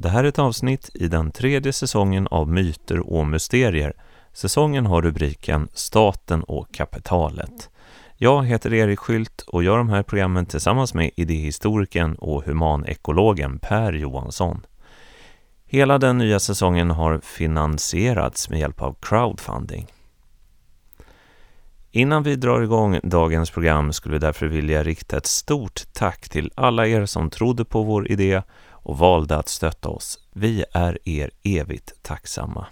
Det här är ett avsnitt i den tredje säsongen av Myter och mysterier. Säsongen har rubriken Staten och kapitalet. Jag heter Erik Skylt och gör de här programmen tillsammans med idéhistorikern och humanekologen Per Johansson. Hela den nya säsongen har finansierats med hjälp av crowdfunding. Innan vi drar igång dagens program skulle vi därför vilja rikta ett stort tack till alla er som trodde på vår idé och valde att stötta oss. Vi är er evigt tacksamma.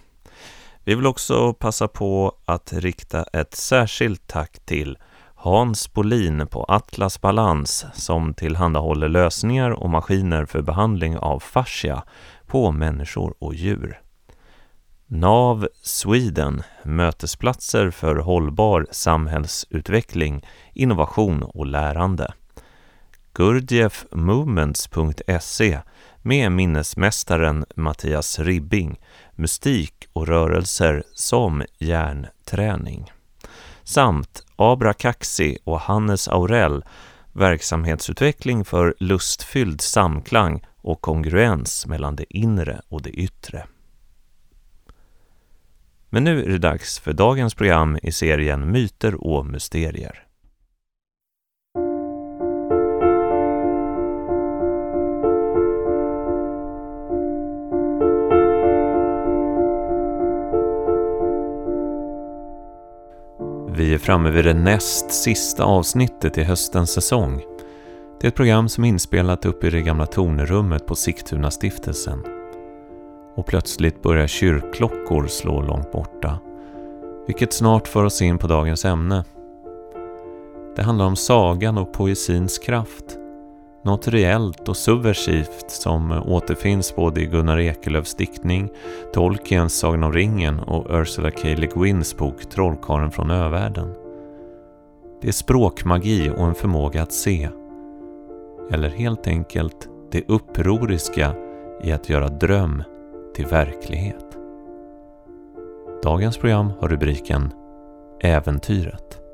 Vi vill också passa på att rikta ett särskilt tack till Hans Bolin på Atlas Balans som tillhandahåller lösningar och maskiner för behandling av fascia på människor och djur. NAV Sweden, mötesplatser för hållbar samhällsutveckling, innovation och lärande. Gurdjieffmovements.se med minnesmästaren Mattias Ribbing, mystik och rörelser som hjärnträning. Samt Abra Kaxi och Hannes Aurell, verksamhetsutveckling för lustfylld samklang och kongruens mellan det inre och det yttre. Men nu är det dags för dagens program i serien Myter och mysterier. Vi är framme vid det näst sista avsnittet i höstens säsong. Det är ett program som är inspelat uppe i det gamla tornerummet på Sigtuna stiftelsen. Och plötsligt börjar kyrkklockor slå långt borta. Vilket snart för oss in på dagens ämne. Det handlar om sagan och poesins kraft något reellt och subversivt som återfinns både i Gunnar Ekelöfs diktning, Tolkiens Sagan om ringen och Ursula K. Le Guins bok Trollkarlen från övärlden. Det är språkmagi och en förmåga att se. Eller helt enkelt det upproriska i att göra dröm till verklighet. Dagens program har rubriken Äventyret.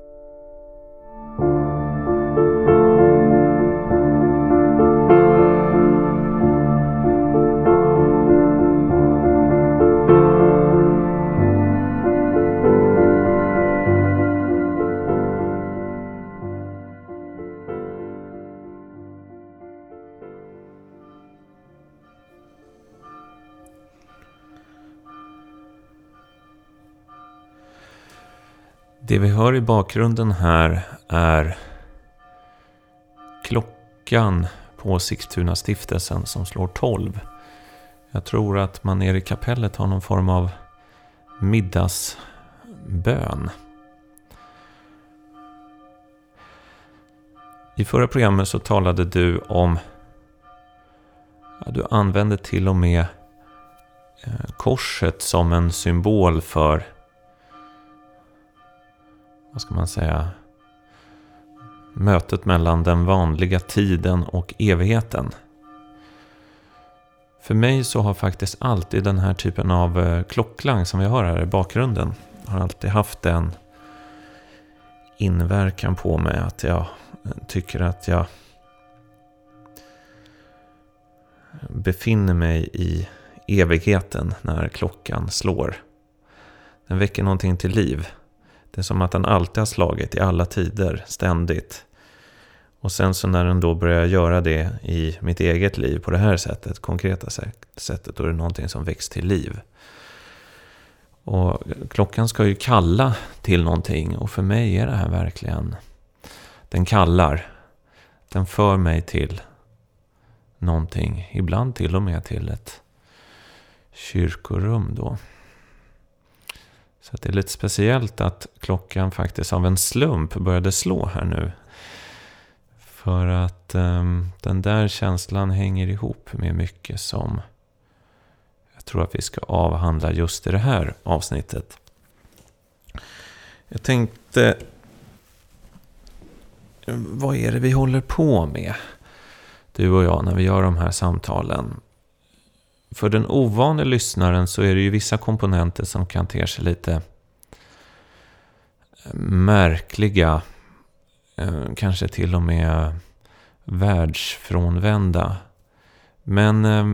Det vi hör i bakgrunden här är klockan på Sigtuna stiftelsen som slår 12. Jag tror att man nere i kapellet har någon form av middagsbön. I förra programmet så talade du om... Ja, du använde till och med eh, korset som en symbol för vad ska man säga, mötet mellan den vanliga tiden och evigheten. För mig så har faktiskt alltid den här typen av eh, klockklang som vi har här i bakgrunden har alltid haft den inverkan på mig att jag eh, tycker att jag befinner mig i evigheten när klockan slår. Den väcker någonting till liv. Det är som att den alltid har slagit i alla tider, ständigt. Och sen så när den då börjar göra det i mitt eget liv på det här sättet, konkreta sättet, då är det någonting som väcks till liv. Och klockan ska ju kalla till någonting och för mig är det här verkligen, den kallar. Den för mig till någonting, ibland till och med till ett kyrkorum då. Så det är lite speciellt att klockan faktiskt av en slump började slå här nu. För att um, den där känslan hänger ihop med mycket som jag tror att vi ska avhandla just i det här avsnittet. Jag tänkte, vad är det vi håller på med? Du och jag när vi gör de här samtalen. För den ovane lyssnaren så är det ju vissa komponenter som kan te sig lite eh, märkliga. Eh, kanske till och med världsfrånvända. Men eh,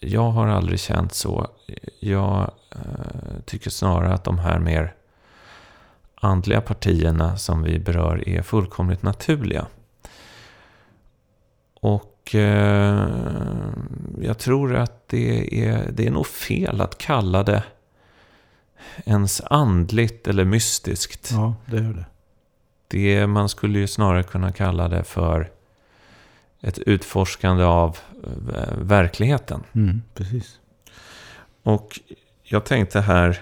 jag har aldrig känt så. Jag tycker snarare att de här mer andliga partierna som vi berör är fullkomligt naturliga. Och eh, jag tror att det är, det är nog fel att kalla det ens andligt eller mystiskt. Ja, det är det. det. Man skulle ju snarare kunna kalla det för ett utforskande av eh, verkligheten. Mm, precis. Och jag tänkte här,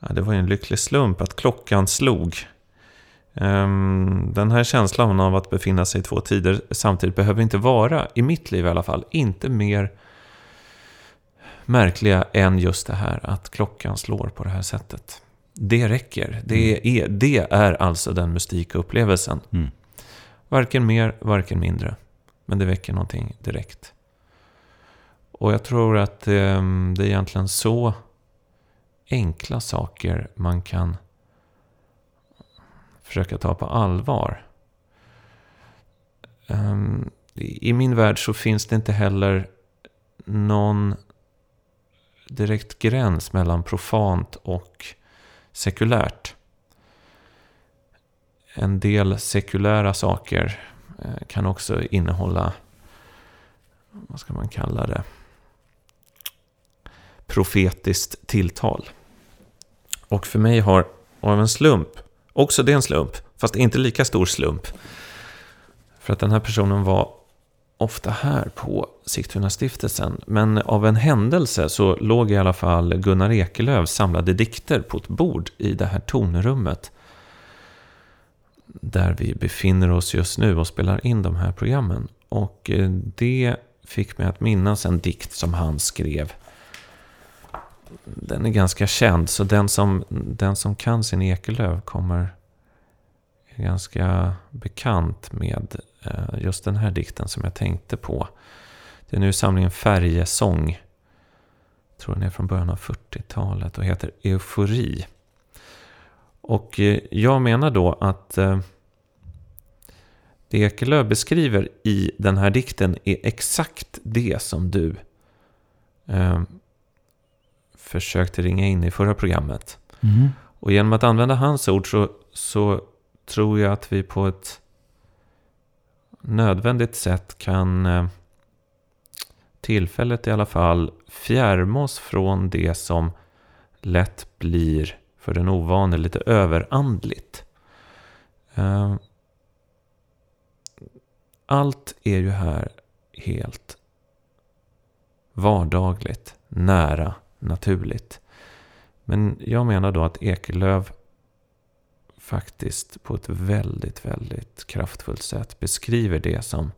ja, det var ju en lycklig slump att klockan slog. Um, den här känslan av att befinna sig i två tider samtidigt behöver inte vara, i mitt liv i alla fall, inte mer märkliga än just det här att klockan slår på det här sättet. Det räcker. Det Mm. är, det är alltså den mystika upplevelsen. Mm. Varken mer, varken mindre. Men det väcker någonting direkt. Och jag tror att eh, det är egentligen så enkla saker man kan försöka ta på allvar. Ehm, I min värld så finns det inte heller någon direkt gräns mellan profant och sekulärt. En del sekulära saker eh, kan också innehålla, vad ska man kalla det, profetiskt tilltal. Och för mig har, av en slump, också det är en slump, fast inte lika stor slump. För att den här personen var ofta här på Sigtuna-stiftelsen. Men av en händelse så låg i alla fall Gunnar Ekelöfs samlade dikter på ett bord i det här tonrummet. Där vi befinner oss just nu och spelar in de här programmen. Och eh, det fick mig att minnas en dikt som han skrev. Den är ganska känd, så den som, den som kan sin Ekelöf kommer är ganska bekant med eh, just den här dikten som jag tänkte på. Det är nu samlingen Färjesång. Jag tror den är från början av 40-talet och heter Eufori. Och eh, jag menar då att eh, det Ekelöf beskriver i den här dikten är exakt det som du försökte ringa in i förra programmet. Mm. Och genom att använda hans ord så, så tror jag att vi på ett nödvändigt sätt kan eh, tillfället i alla fall fjärma oss från det som lätt blir för den ovane lite överandligt. Eh, Allt är ju här helt vardagligt, nära, naturligt. Men jag menar då att Ekelöv faktiskt på ett väldigt, väldigt kraftfullt sätt beskriver det som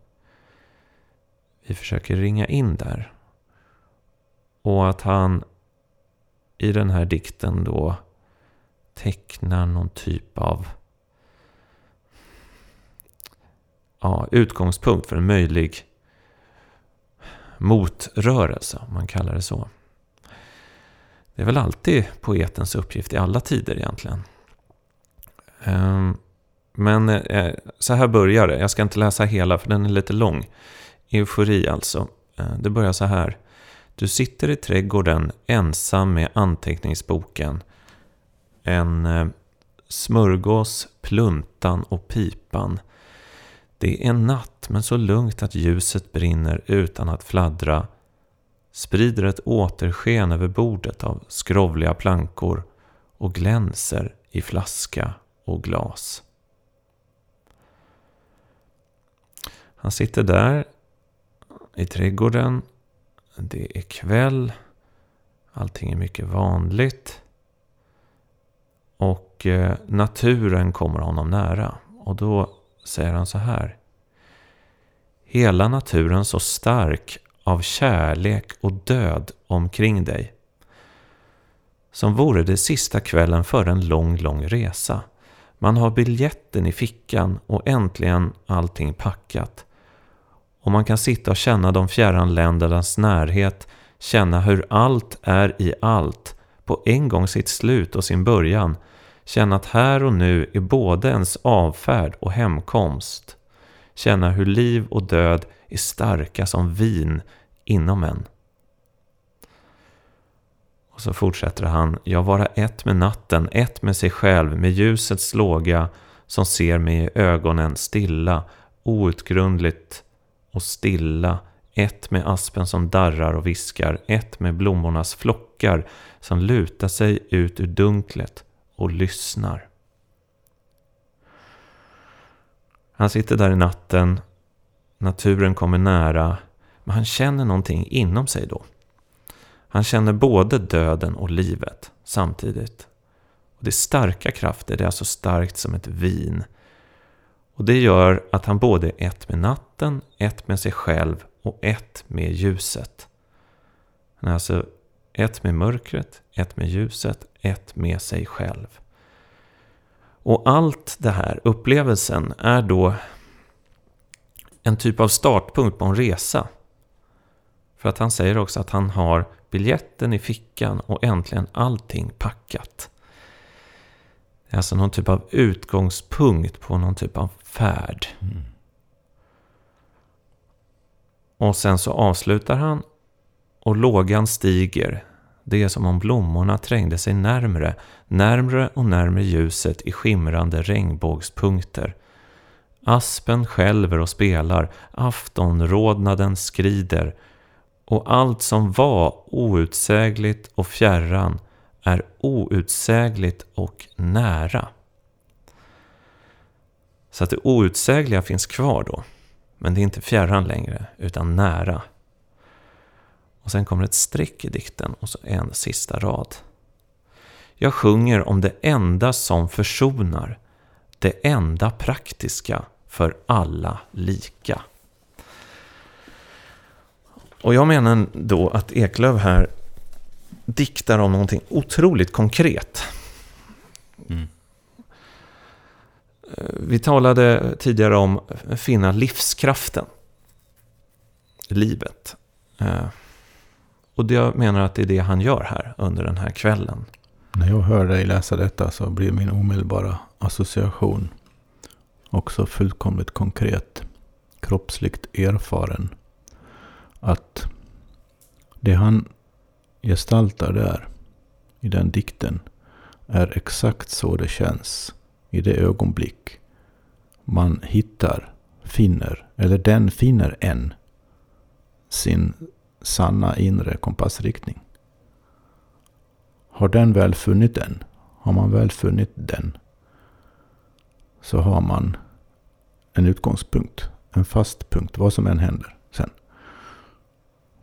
vi försöker ringa in där. Och att han i den här dikten då tecknar någon typ av ja, utgångspunkt för en möjlig motrörelse, om man kallar det så. Det är väl alltid poetens uppgift i alla tider egentligen. Ehm, men eh, så här börjar det. Jag ska inte läsa hela för den är lite lång. Eufori alltså. Eh, det börjar så här. Du sitter i trädgården ensam med anteckningsboken. En eh, smörgås, pluntan och pipan. Det är natt men så lugnt att ljuset brinner utan att fladdra. Sprider ett återsken över bordet av skrovliga plankor och glänser i flaska och glas. Han sitter där i trädgården. Det är kväll. Allting är mycket vanligt. Och eh, naturen kommer honom nära. Och då säger han så här. Hela naturen så stark av kärlek och död omkring dig. Som vore det sista kvällen för en lång, lång resa. Man har biljetten i fickan och äntligen allting packat. Och man kan sitta och känna de fjärran ländernas närhet, känna hur allt är i allt, på en gång sitt slut och sin början, känna att här och nu är både ens avfärd och hemkomst, känna hur liv och död är starka som vin inom en. Och så fortsätter han. Jag vara ett med natten, ett med sig själv, med ljusets låga som ser mig i ögonen stilla, outgrundligt och stilla. Ett med aspen som darrar och viskar, ett med blommornas flockar som lutar sig ut ur dunklet och lyssnar. Han sitter där i natten, naturen kommer nära, men han känner någonting inom sig då. Han känner både döden och livet samtidigt. Och det är starka krafter, det är alltså starkt som ett vin. Och det gör att han både är ett med natten, ett med sig själv och ett med ljuset. Han är alltså ett med mörkret, ett med ljuset, ett med sig själv. Och allt det här, upplevelsen, är då en typ av startpunkt på en resa. För att han säger också att han har biljetten i fickan och äntligen allting packat. Det är alltså någon typ av utgångspunkt på någon typ av färd. Mm. Och sen så avslutar han och lågan stiger. Det är som om blommorna trängde sig närmre, närmre och närmre ljuset i skimrande regnbågspunkter. Aspen skälver och spelar, aftonrodnaden skrider och allt som var outsägligt och fjärran är outsägligt och nära. Så att det outsägliga finns kvar då. Men det är inte fjärran längre, utan nära. Och sen kommer ett streck i dikten och så en sista rad. Jag sjunger om det enda som försonar, det enda praktiska för alla lika. Och jag menar då att Eklöf här diktar om någonting otroligt konkret. Mm. Vi talade tidigare om finna livskraften. Livet. Eh, och jag menar att det är det han gör här under den här kvällen. När jag hör dig läsa detta så blir min omedelbara association också fullkomligt konkret, kroppsligt erfaren. Att det han gestaltar där, i den dikten, är exakt så det känns i det ögonblick man hittar, finner, eller den finner en, sin sanna inre kompassriktning. Har den väl funnit den, har man väl funnit den, så har man en utgångspunkt, en fast punkt, vad som än händer.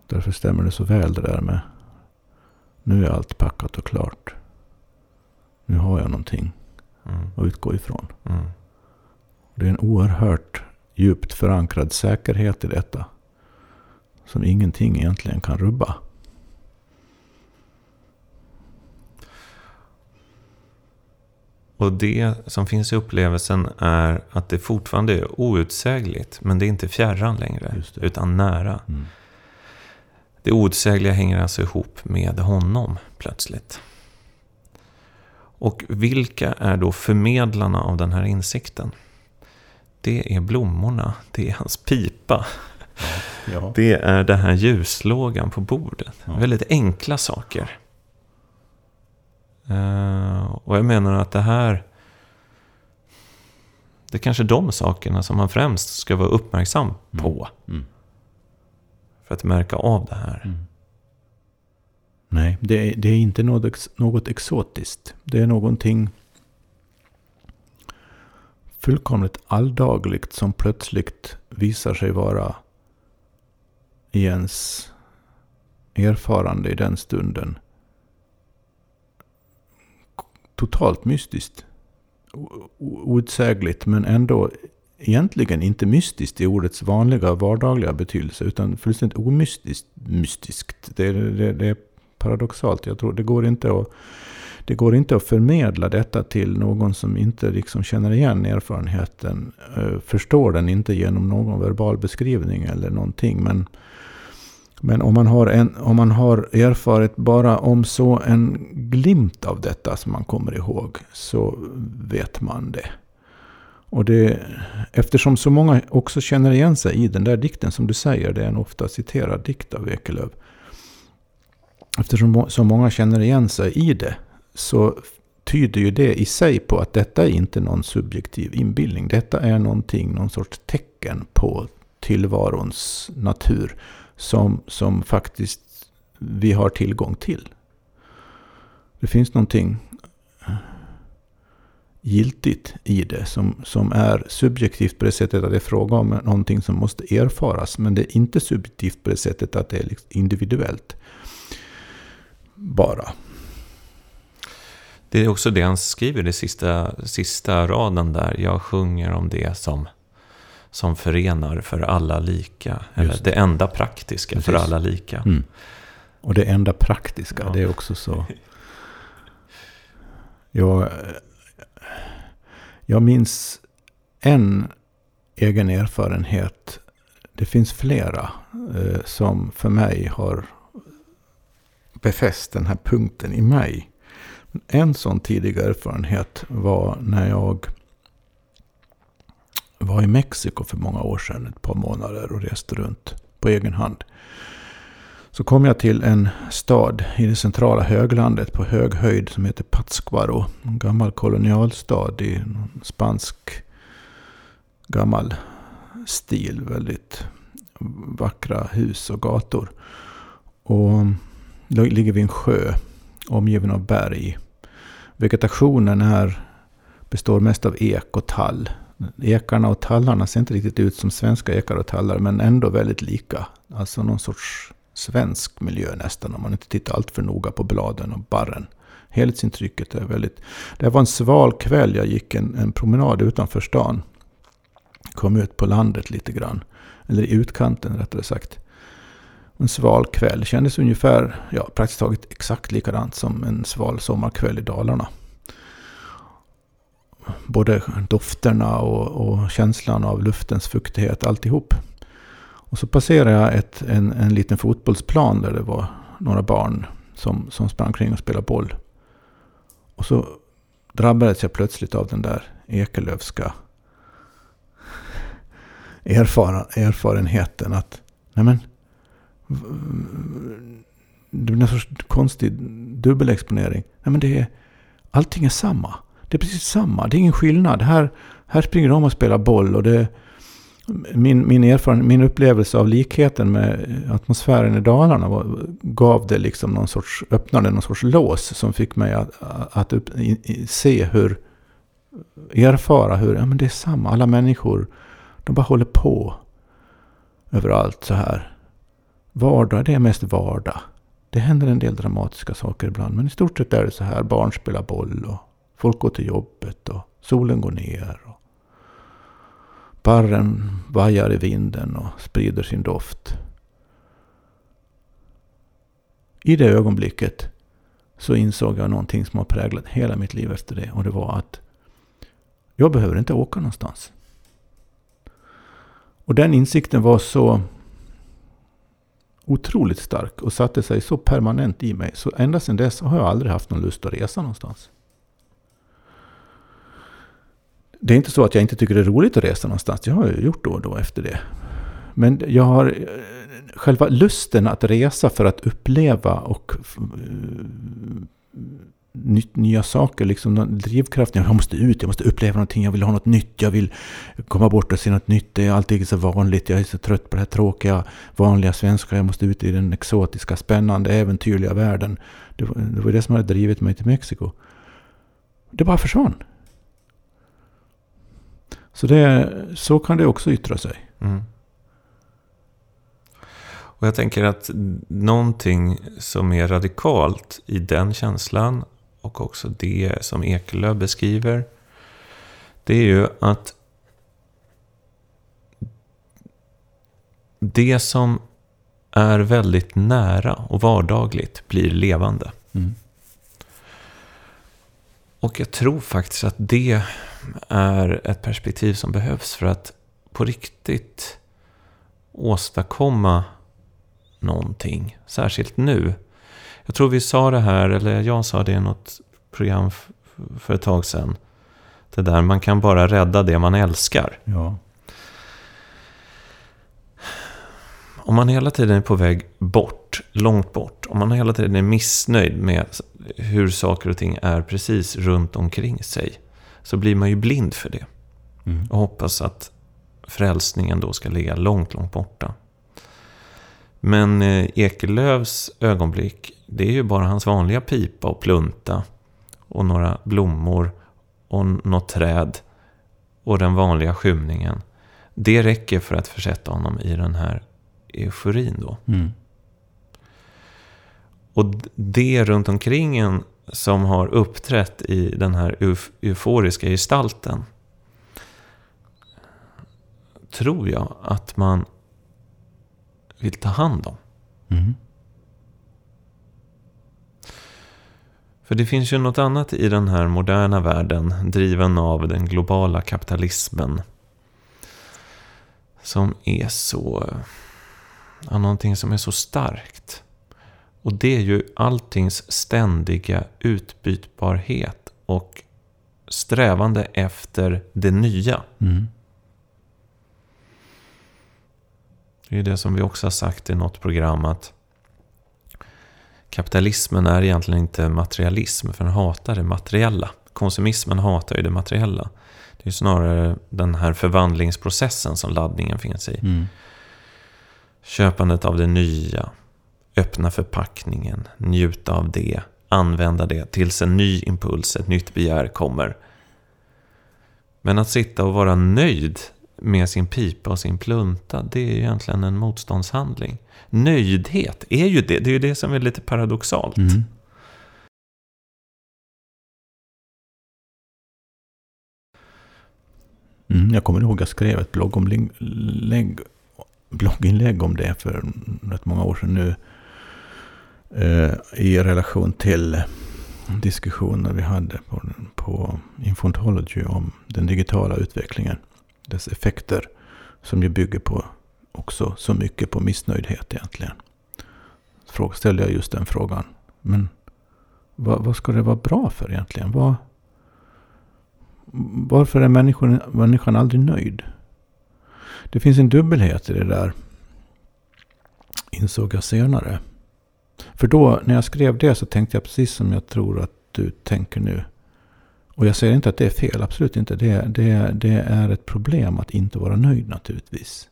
Därför stämmer det så väl det där med nu är allt packat och klart. Nu har jag någonting mm. att utgå ifrån. Mm. Det är en oerhört djupt förankrad säkerhet i detta. Som ingenting egentligen kan rubba. Och det som finns i upplevelsen är att det fortfarande är outsägligt. Men det är inte fjärran längre, utan nära. Mm. Det outsägliga hänger alltså ihop med honom plötsligt. Och vilka är då förmedlarna av den här insikten? Det är blommorna, det är hans pipa. Ja, ja. Det är den här ljuslågan på bordet. Ja. Väldigt enkla saker. Uh, och jag menar att det här... Det är kanske de sakerna som man främst ska vara uppmärksam mm. på. Mm. För att märka av det här. Mm. Nej, det är, det är inte något, något exotiskt. Det är någonting fullkomligt alldagligt som plötsligt visar sig vara i ens erfarande i den stunden. Totalt mystiskt. Outsägligt men ändå egentligen inte mystiskt i ordets vanliga vardagliga betydelse. Utan fullständigt omystiskt. Mystiskt. Det, det, det är paradoxalt. Jag tror det går inte att det går inte att förmedla detta till någon som inte liksom känner igen erfarenheten. Eh, förstår den inte genom någon verbal beskrivning eller någonting. Men, men om, man har en, om man har erfarit bara om så en glimt av detta som man kommer ihåg. Så vet man det. Och det, eftersom så många också känner igen sig i den där dikten som du säger, det är en ofta citerad dikt av Ekelöf eftersom så många känner igen sig i det så tyder ju det i sig på att detta är inte någon subjektiv inbildning. Detta är någonting, någon sorts tecken på tillvarons natur som, som faktiskt vi har tillgång till. Det finns någonting giltigt i det som, som är subjektivt på det sättet att det är fråga om någonting som måste erfaras. Men det är inte subjektivt på det sättet att det är liksom individuellt. Bara. Det är också det han skriver i sista, sista raden där. Jag sjunger om det som, som förenar för alla lika. Eller det. det enda praktiska Precis. för alla lika. Mm. Och det enda praktiska, ja. det är också så. Jag, jag minns en egen erfarenhet. Det finns flera eh, som för mig har befäst den här punkten i mig. En sån tidig erfarenhet var när jag var i Mexiko för många år sedan, ett par månader och reste runt på egen hand. Så kom jag till en stad i det centrala höglandet på hög höjd som heter Pátzcuaro. En gammal kolonialstad i spansk gammal stil. Väldigt vackra hus och gator. Och ligger vid en sjö omgiven av berg. Vegetationen här består mest av ek och tall. Ekarna och tallarna ser inte riktigt ut som svenska ekar och tallar men ändå väldigt lika. Alltså någon sorts svensk miljö nästan om man inte tittar allt för noga på bladen och barren. Helhetsintrycket är väldigt... Det var en sval kväll. Jag gick en, en promenad utanför stan. Kom ut på landet lite grann. Eller i utkanten rättare sagt. En sval kväll. Kändes ungefär, ja praktiskt taget exakt likadant som en sval sommarkväll i Dalarna. Både dofterna och, och känslan av luftens fuktighet, alltihop. Och så passerade jag ett, en, en liten fotbollsplan där det var några barn som, som sprang kring och spelade boll. Och så drabbades jag plötsligt av den där Ekelövska erfaren, erfarenheten att nej men, det blir en sorts konstig dubbelexponering. Nej men det är, allting är samma. Det är precis samma. Det är ingen skillnad. Här, här springer de och spelar boll och det min, min, erfarenhet, min upplevelse av likheten med atmosfären i Dalarna var, gav det liksom någon sorts, öppnade någon sorts lås som fick mig att, att upp, i, se hur, erfara hur, ja men det är samma, alla människor, de bara håller på överallt så här. Vardag, det är mest vardag. Det händer en del dramatiska saker ibland, men i stort sett är det så här, barn spelar boll och folk går till jobbet och solen går ner. Parren Barren vajar i vinden och sprider sin doft. I det ögonblicket så insåg jag någonting som har präglat hela mitt liv efter det. Och det var att jag behöver inte åka någonstans. Och den insikten var så otroligt stark och satte sig så permanent i mig. Så ända sedan dess har jag aldrig haft någon lust att resa någonstans. Det är inte så att jag inte tycker det är roligt att resa någonstans. Jag har ju gjort då och då efter det. Men jag har eh, själva lusten att resa för att uppleva och uh, nya saker. Liksom drivkraften. Jag måste ut, jag måste uppleva någonting. Jag vill ha något nytt. Jag vill komma bort och se något nytt. Det är alltid så vanligt. Jag är så trött på det här tråkiga, vanliga svenska. Jag måste ut i den exotiska, spännande, äventyrliga världen. Det, var det som hade drivit mig till Mexiko. Det bara försvann. Så, det, så kan det också yttra sig. Mm. Och jag tänker att någonting som är radikalt i den känslan och också det som Ekelöf beskriver. Det är ju att det som är väldigt nära och vardagligt blir levande. Mm. Och jag tror faktiskt att det är ett perspektiv som behövs för att på riktigt åstadkomma någonting. Särskilt nu. Jag tror vi sa det här, eller jag sa det i något program för ett tag sedan. Det där, man kan bara rädda det man älskar. Ja. Om man hela tiden är på väg bort bort, långt bort, om man hela tiden är missnöjd med hur saker och ting är precis runt omkring sig, så blir man ju blind för det. Mm. Och hoppas att frälsningen då ska ligga långt, långt borta. Men eh, Ekelövs ögonblick, det är ju bara hans vanliga pipa och plunta. Och några blommor och något träd. Och den vanliga skymningen. Det räcker för att försätta honom i den här euforin då. Mm. Och det runt omkring en som har uppträtt i den här euf euforiska gestalten. Tror jag att man vill ta hand om. Mm. För det finns ju något annat i den här moderna världen, driven av den globala kapitalismen. Som är så... Ja, någonting som är så starkt. Och det är ju alltings ständiga utbytbarhet och strävande efter det nya. Mm. Det är det som vi också har sagt i något program att kapitalismen är egentligen inte materialism, för den hatar det materiella. Konsumismen hatar ju det materiella. Det är snarare den här förvandlingsprocessen som laddningen finns i. Mm. Köpandet av det nya, öppna förpackningen, njuta av det, använda det tills en ny impuls, ett nytt begär kommer. Men att sitta och vara nöjd med sin pipa och sin plunta, det är ju egentligen en motståndshandling. Nöjdhet är ju det, det är ju det som är lite paradoxalt. Mm. Mm, jag kommer ihåg att jag skrev ett bloggomlägg, blogginlägg om det för rätt många år sedan nu. Eh, I relation till diskussioner vi hade på, på Infontology om den digitala utvecklingen. Dess effekter. Som ju bygger på också så mycket på missnöjdhet egentligen. Fråga, ställde jag just den frågan. Men vad, vad ska det vara bra för egentligen? Vad, varför är människan, människan aldrig nöjd? Det finns en dubbelhet i det där. Insåg jag senare. För då när jag skrev det så tänkte jag precis som jag tror att du tänker nu. Och jag säger inte att det är fel, absolut inte. Det, det, det är ett problem att inte vara nöjd naturligtvis.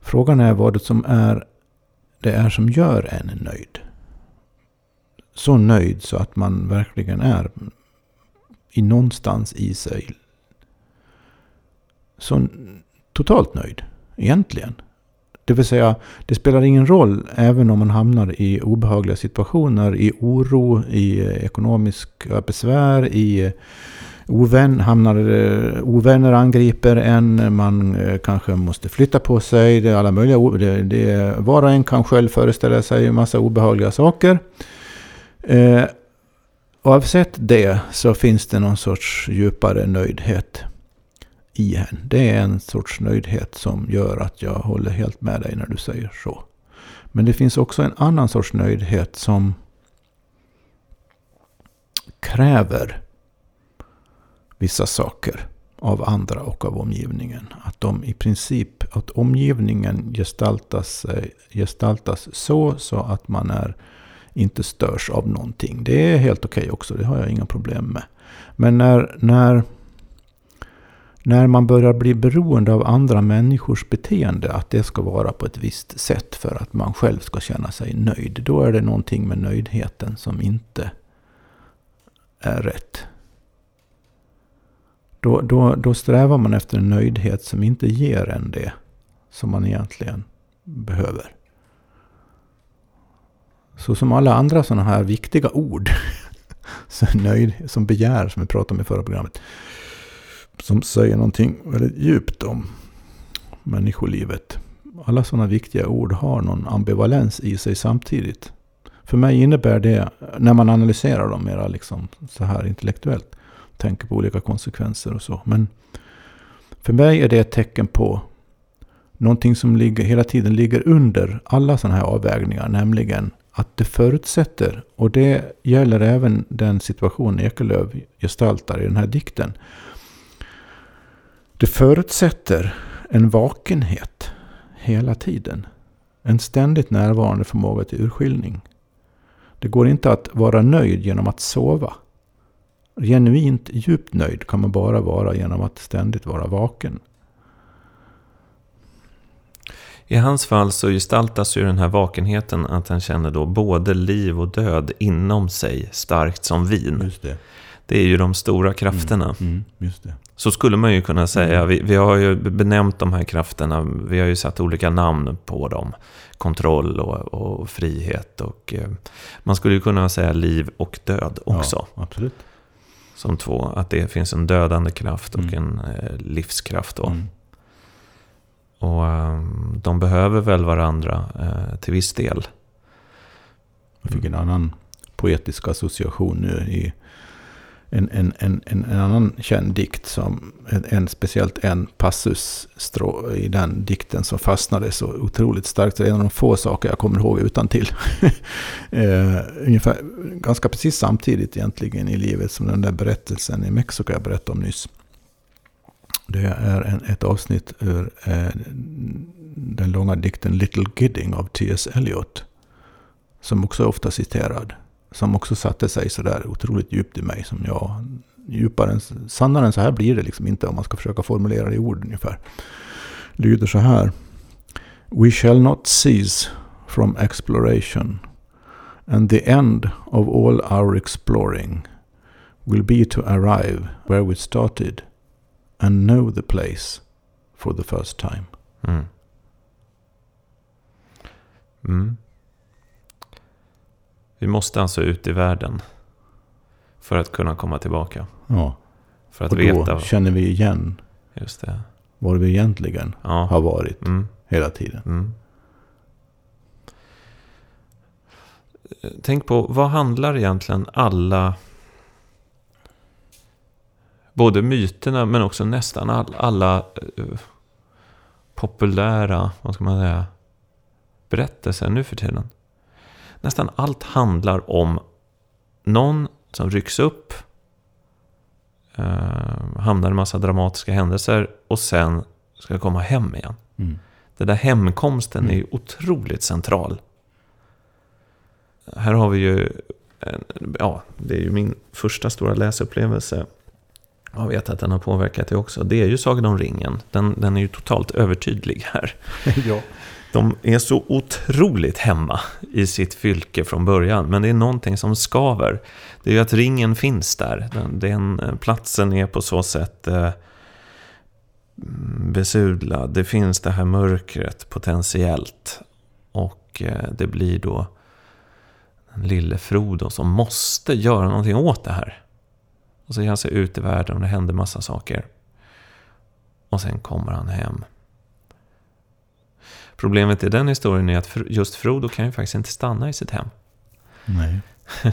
Frågan är vad det som är det är som gör en nöjd. Så nöjd så att man verkligen är i någonstans i sig så totalt nöjd egentligen. Det vill säga, det spelar ingen roll även om man hamnar i obehagliga situationer, i oro, i eh, ekonomiska eh, besvär, i eh, ovän, hamnar, ovänner angriper en, man kanske måste flytta på sig, det är alla möjliga, det, det, var och en kan själv föreställa sig en massa obehagliga saker. Eh, oavsett det så finns det någon sorts djupare nöjdhet i henne. Det är en sorts nöjdhet som gör att jag håller helt med dig när du säger så. Men det finns också en annan sorts nöjdhet som kräver vissa saker av andra och av omgivningen. Att de i princip, att omgivningen gestaltas, eh, gestaltas så, så att man är, inte störs av någonting. Det är helt okej okay också, det har jag inga problem med. Men när, när när man börjar bli beroende av andra människors beteende, att det ska vara på ett visst sätt för att man själv ska känna sig nöjd. Då är det någonting med nöjdheten som inte är rätt. Då, då, då strävar man efter en nöjdhet som inte ger en det som man egentligen behöver. Så som alla andra sådana här viktiga ord, så nöjd, som begär, som vi pratade om i förra programmet, som säger någonting väldigt djupt om människolivet. Alla sådana viktiga ord har någon ambivalens i sig samtidigt. För mig innebär det, när man analyserar dem mera liksom så här intellektuellt, tänker på olika konsekvenser och så. Men för mig är det ett tecken på någonting som ligger, hela tiden ligger under alla sådana här avvägningar, nämligen att det förutsätter, och det gäller även den situation Ekelöf gestaltar i den här dikten, det förutsätter en vakenhet hela tiden. En ständigt närvarande förmåga till urskiljning. Det går inte att vara nöjd genom att sova. Genuint djupt nöjd kan man bara vara genom att ständigt vara vaken. I hans fall så gestaltas ju den här vakenheten att han känner då både liv och död inom sig starkt som vin. Just det. Det är ju de stora krafterna. Mm, mm, just det. Så skulle man ju kunna säga. Vi, vi, har ju benämnt de här krafterna. Vi har ju satt olika namn på dem. Kontroll och, och frihet. Och, eh, man skulle ju kunna säga liv och död också. Ja, absolut. Som två. Att det finns en dödande kraft och Mm. en eh, livskraft. Då. Mm. Och eh, de behöver väl varandra eh, till viss del. Jag fick en annan poetisk association nu i en, en, en, en, annan känd dikt. Som, en, en, speciellt en passus strå, i den dikten som fastnade så otroligt starkt. Det är en av de få saker jag kommer ihåg utan till. eh, ungefär, ganska precis samtidigt egentligen i livet som den där berättelsen i Mexiko jag berättade om nyss. Det är en, ett avsnitt ur eh, den långa dikten Little Gidding av T.S. Eliot. Som också är ofta citerad. Som också satte sig så där otroligt djupt i mig. Som jag, djupare än, sannare än så här blir det liksom inte om man ska försöka formulera det i ord ungefär. Lyder så här. We shall not cease from exploration. And the end of all our exploring will be to arrive where we started and know the place for the first time. Mm. Mm. Vi måste alltså ut i världen. För att kunna komma tillbaka. Ja, För att och då veta. känner vi igen Just det. var vi egentligen Ja. har varit Mm. hela tiden. Mm. Tänk på, vad handlar egentligen alla... Både myterna men också nästan all, alla eh, populära, vad ska man säga, berättelser nu för tiden. Nästan allt handlar om någon som rycks upp, eh, hamnar i en massa dramatiska händelser och sen ska komma hem igen. Mm. Den där hemkomsten Mm. är otroligt central. Här har vi ju, ja, det är ju min första stora läsupplevelse. Jag vet att den har påverkat det också. Det är ju Sagan om ringen. Den, den är ju totalt övertydlig här. ja. De är så otroligt hemma i sitt fylke från början. Men det är någonting som skaver. Det är ju att ringen finns där. Den, den eh, platsen är på så sätt eh, mm, besudlad. Det finns det här mörkret potentiellt. Och eh, det blir då den lille Frodo som måste göra någonting åt det här. Och så ger han sig ut i världen och det händer massa saker. Och sen kommer han hem. Problemet i den historien är att just Frodo kan ju faktiskt inte stanna i sitt hem. Nej.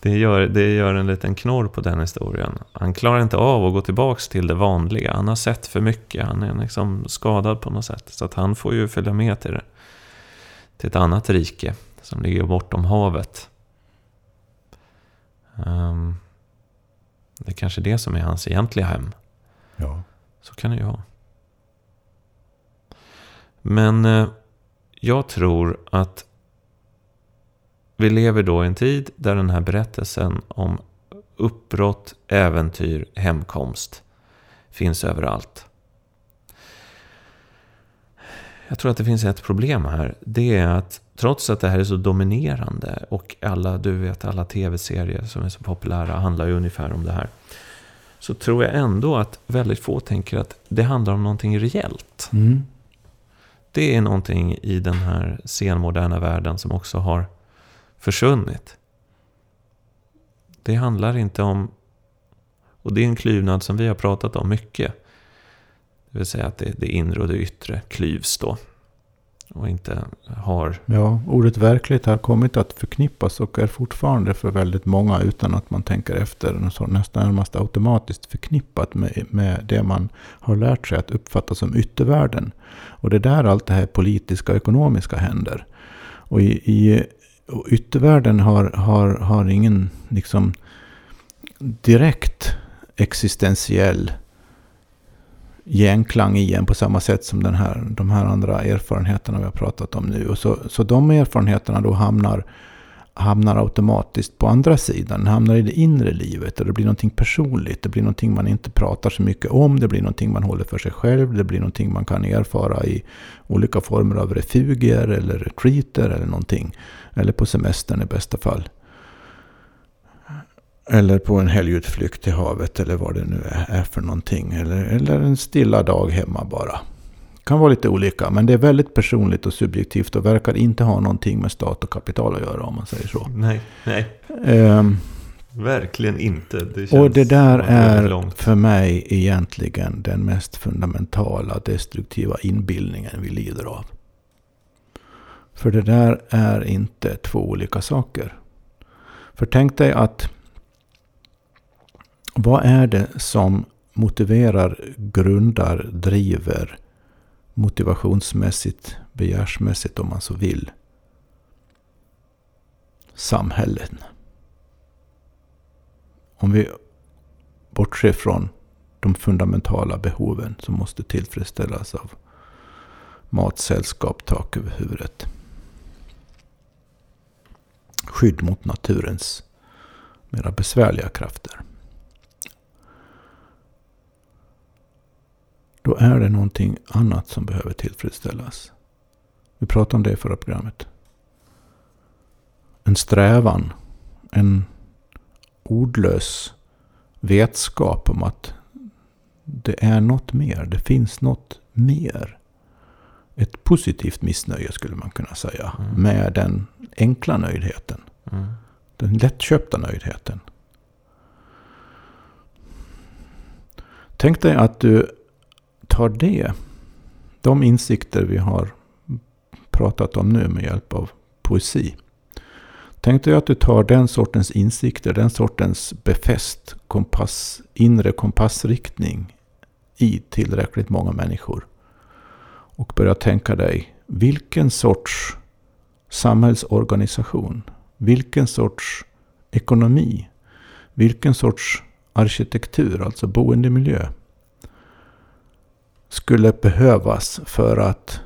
Det gör, det gör en liten knorr på den historien. Han klarar inte av att gå tillbaks till det vanliga. Han har sett för mycket. Han är liksom skadad på något sätt. Så att han får ju följa med till, det, till ett annat rike som ligger bortom havet. Ehm, det är kanske det som är hans egentliga hem. Ja. Så kan det ju vara. Men eh, jag tror att vi lever då i en tid där den här berättelsen om uppbrott, äventyr, hemkomst finns överallt. Jag tror att det finns ett problem här. Det är att trots att det här är så dominerande och alla, du vet, alla tv-serier som är så populära handlar ju ungefär om det här. Så tror jag ändå att väldigt få tänker att det handlar om någonting rejält. Mm. Det är någonting i den här senmoderna världen som också har försvunnit. Det handlar inte om... Och det är en klyvnad som vi har pratat om mycket. Det vill säga att det, det inre och det yttre klyvs då. Och inte har... Ja, ordet verkligt har kommit att förknippas och är fortfarande för väldigt många utan att man tänker efter så nästan närmast automatiskt förknippat med, med det man har lärt sig att uppfatta som yttervärlden. Och det är där allt det här politiska och ekonomiska händer. Och i, i och yttervärlden har, har, har ingen liksom direkt existentiell genklang i en på samma sätt som den här, de här andra erfarenheterna vi har pratat om nu. Och så, så de erfarenheterna då hamnar, hamnar automatiskt på andra sidan. Hamnar i det inre livet. Och det blir någonting personligt. Det blir någonting man inte pratar så mycket om. Det blir någonting man håller för sig själv. Det blir någonting man kan erfara i olika former av refugier eller retreater eller någonting. Eller på semestern i bästa fall. Eller på en helgutflykt till havet eller vad det nu är för någonting. Eller, eller en stilla dag hemma bara. Kan vara lite olika, men det är väldigt personligt och subjektivt och verkar inte ha någonting med stat och kapital att göra om man säger så. Nej, nej. Um, Verkligen inte. Det och det där är för mig egentligen den mest fundamentala destruktiva inbildningen vi lider av. För det där är inte två olika saker. För tänk dig att vad är det som motiverar, grundar, driver motivationsmässigt, begärsmässigt om man så vill, samhällen? Om vi bortser från de fundamentala behoven som måste tillfredsställas av mat, sällskap, tak över huvudet. Skydd mot naturens mera besvärliga krafter. Då är det någonting annat som behöver tillfredsställas. Vi pratade om det i förra programmet. En strävan, en ordlös vetskap om att det är något mer. Det finns något mer. Ett positivt missnöje skulle man kunna säga. Mm. Med den enkla nöjdheten. Mm. Den lättköpta nöjdheten. Tänk dig att du tar det, de insikter vi har pratat om nu med hjälp av poesi. Tänk dig att du tar den sortens insikter, den sortens befäst kompass, inre kompassriktning i tillräckligt många människor. Och börjar tänka dig, vilken sorts samhällsorganisation, vilken sorts ekonomi, vilken sorts arkitektur, alltså boendemiljö, skulle behövas för att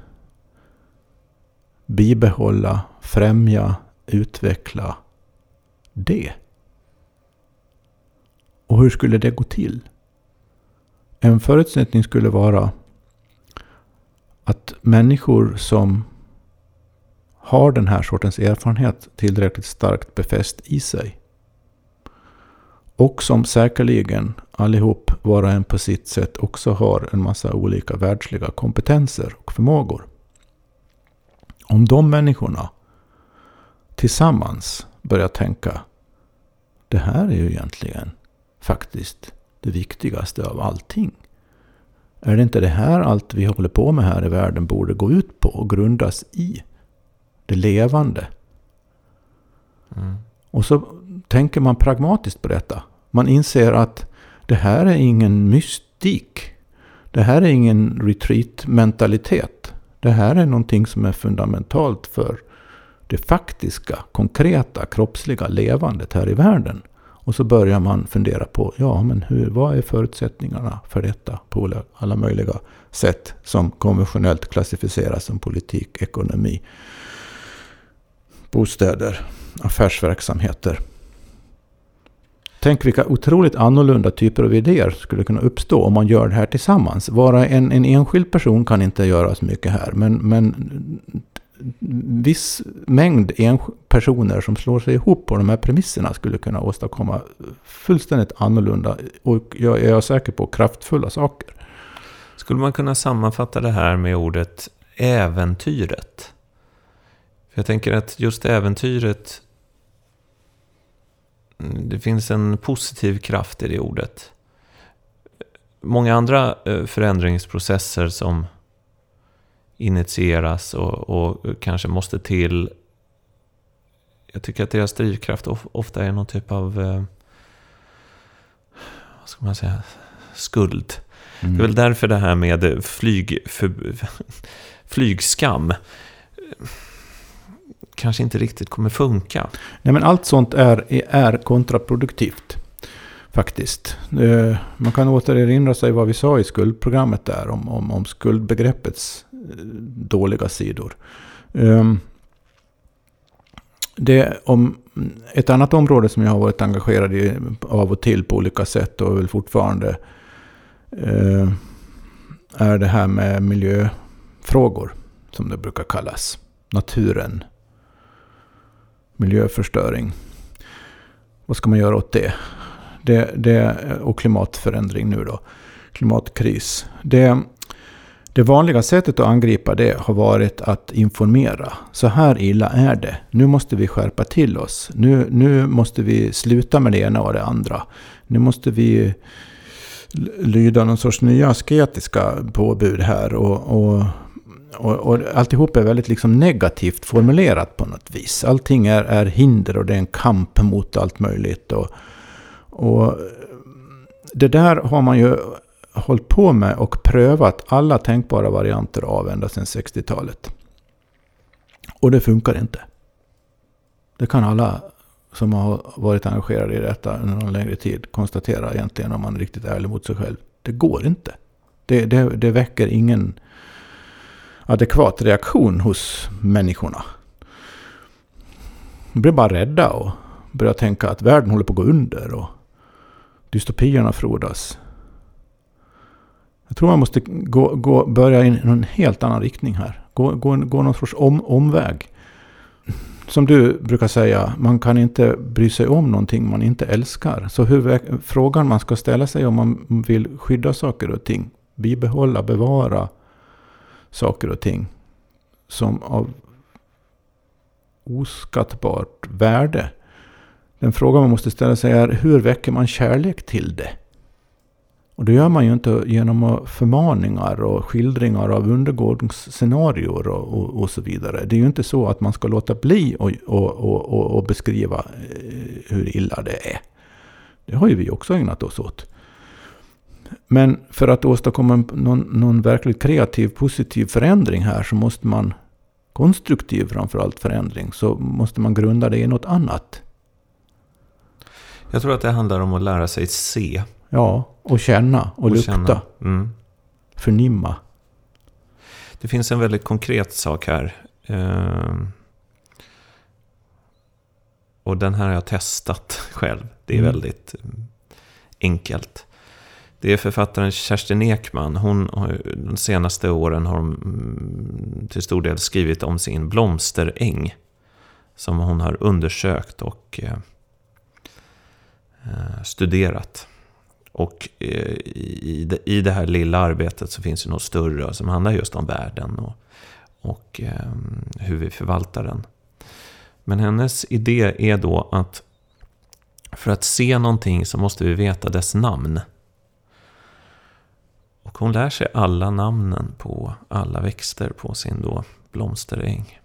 bibehålla, främja, utveckla det. Och hur skulle det gå till? En förutsättning skulle vara att människor som har den här sortens erfarenhet tillräckligt starkt befäst i sig och som säkerligen allihop, var och en på sitt sätt, också har en massa olika världsliga kompetenser och förmågor. Om de människorna tillsammans börjar tänka det här är ju egentligen faktiskt det viktigaste av allting. Är det inte det här allt vi håller på med här i världen borde gå ut på och grundas i? Det levande. Mm. Och så tänker man pragmatiskt på detta. Man inser att det här är ingen mystik. Det här är ingen retreat-mentalitet. Det här är någonting som är fundamentalt för det faktiska, konkreta, kroppsliga levandet här i världen. Och så börjar man fundera på, ja men hur, vad är förutsättningarna för detta på alla möjliga sätt som konventionellt klassificeras som politik, ekonomi, bostäder, affärsverksamheter. Tänk vilka otroligt annorlunda typer av idéer skulle kunna uppstå om man gör det här tillsammans. Vara en, en enskild person kan inte göra så mycket här. Men, men viss mängd personer som slår sig ihop på de här premisserna skulle kunna åstadkomma fullständigt annorlunda och jag är säker på kraftfulla saker. Skulle man kunna sammanfatta det här med ordet äventyret? För jag tänker att just äventyret det finns en positiv kraft i det ordet. Många andra eh, förändringsprocesser som initieras och, och kanske måste till. Jag tycker att deras drivkraft ofta är någon typ av, eh, vad ska man säga, skuld. Mm. Det är väl därför det här med flyg, för, flygskam kanske inte riktigt kommer funka. Nej, men allt sånt är, är kontraproduktivt. Faktiskt. Eh, man kan återerinra sig vad vi sa i skuldprogrammet där om, om, om skuldbegreppets eh, dåliga sidor. Ehm, det, om ett annat område som jag har varit engagerad i av och till på olika sätt och väl fortfarande eh, är det här med miljöfrågor som det brukar kallas. Naturen. Miljöförstöring. Vad ska man göra åt det? det, det och klimatförändring nu då. Klimatkris. Det, det vanliga sättet att angripa det har varit att informera. Så här illa är det. Nu måste vi skärpa till oss. Nu, nu måste vi sluta med det ena och det andra. Nu måste vi lyda någon sorts nya asketiska påbud här. Och, och, och, och alltihop är väldigt liksom negativt formulerat på något vis. Allting är, är hinder och det är en kamp mot allt möjligt. Och, och det där har man ju hållit på med och prövat alla tänkbara varianter av ända sedan 60-talet. Och det funkar inte. Det kan alla som har varit engagerade i detta under någon längre tid konstatera egentligen om man är riktigt ärlig mot sig själv. Det går inte. Det, det, det väcker ingen adekvat reaktion hos människorna. De blir bara rädda och börjar tänka att världen håller på att gå under. Och dystopierna frodas. Jag tror man måste gå, gå, börja i en helt annan riktning här. Gå, gå, gå någon sorts om, omväg. Som du brukar säga, man kan inte bry sig om någonting man inte älskar. Så hur, frågan man ska ställa sig om man vill skydda saker och ting, bibehålla, bevara saker och ting som av oskattbart värde. Den fråga man måste ställa sig är hur väcker man kärlek till det? Och det gör man ju inte genom förmaningar och skildringar av undergångsscenarier och, och, och, så vidare. Det är ju inte så att man ska låta bli och, och, och, beskriva eh, hur illa det är. Det har ju vi också ägnat oss åt. Men för att åstadkomma någon, någon verkligt kreativ, positiv förändring här så måste man, konstruktiv framförallt förändring, så måste man grunda det i något annat. Jag tror att det handlar om att lära sig se. Ja, och känna och, och lukta. Känna. Mm. Förnimma. Det finns en väldigt konkret sak här. Eh, och den här har jag testat själv. Det är mm. väldigt mm, enkelt. Det är författaren Kerstin Ekman. Hon har de senaste åren har hon mm, till stor del skrivit om sin blomsteräng. Som hon har undersökt och eh, eh studerat. Och eh, i det, i det här lilla arbetet så finns det något större som handlar just om världen och, och eh, hur vi förvaltar den. Men hennes idé är då att för att se någonting så måste vi veta dess namn. Hon lär sig alla namnen på alla växter på sin då blomsteräng.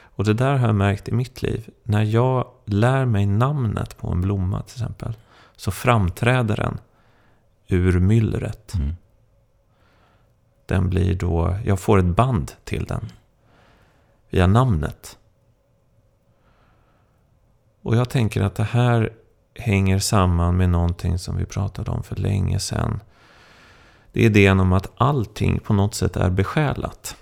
Och det där har jag märkt i mitt liv. När jag lär mig namnet på en blomma till exempel. Så framträder den ur myllret. Mm. Den blir då, jag får ett band till den. Via namnet. Och jag tänker att det här hänger samman med någonting som vi pratade om för länge sedan. Det är idén om att allting på något sätt är besjälat.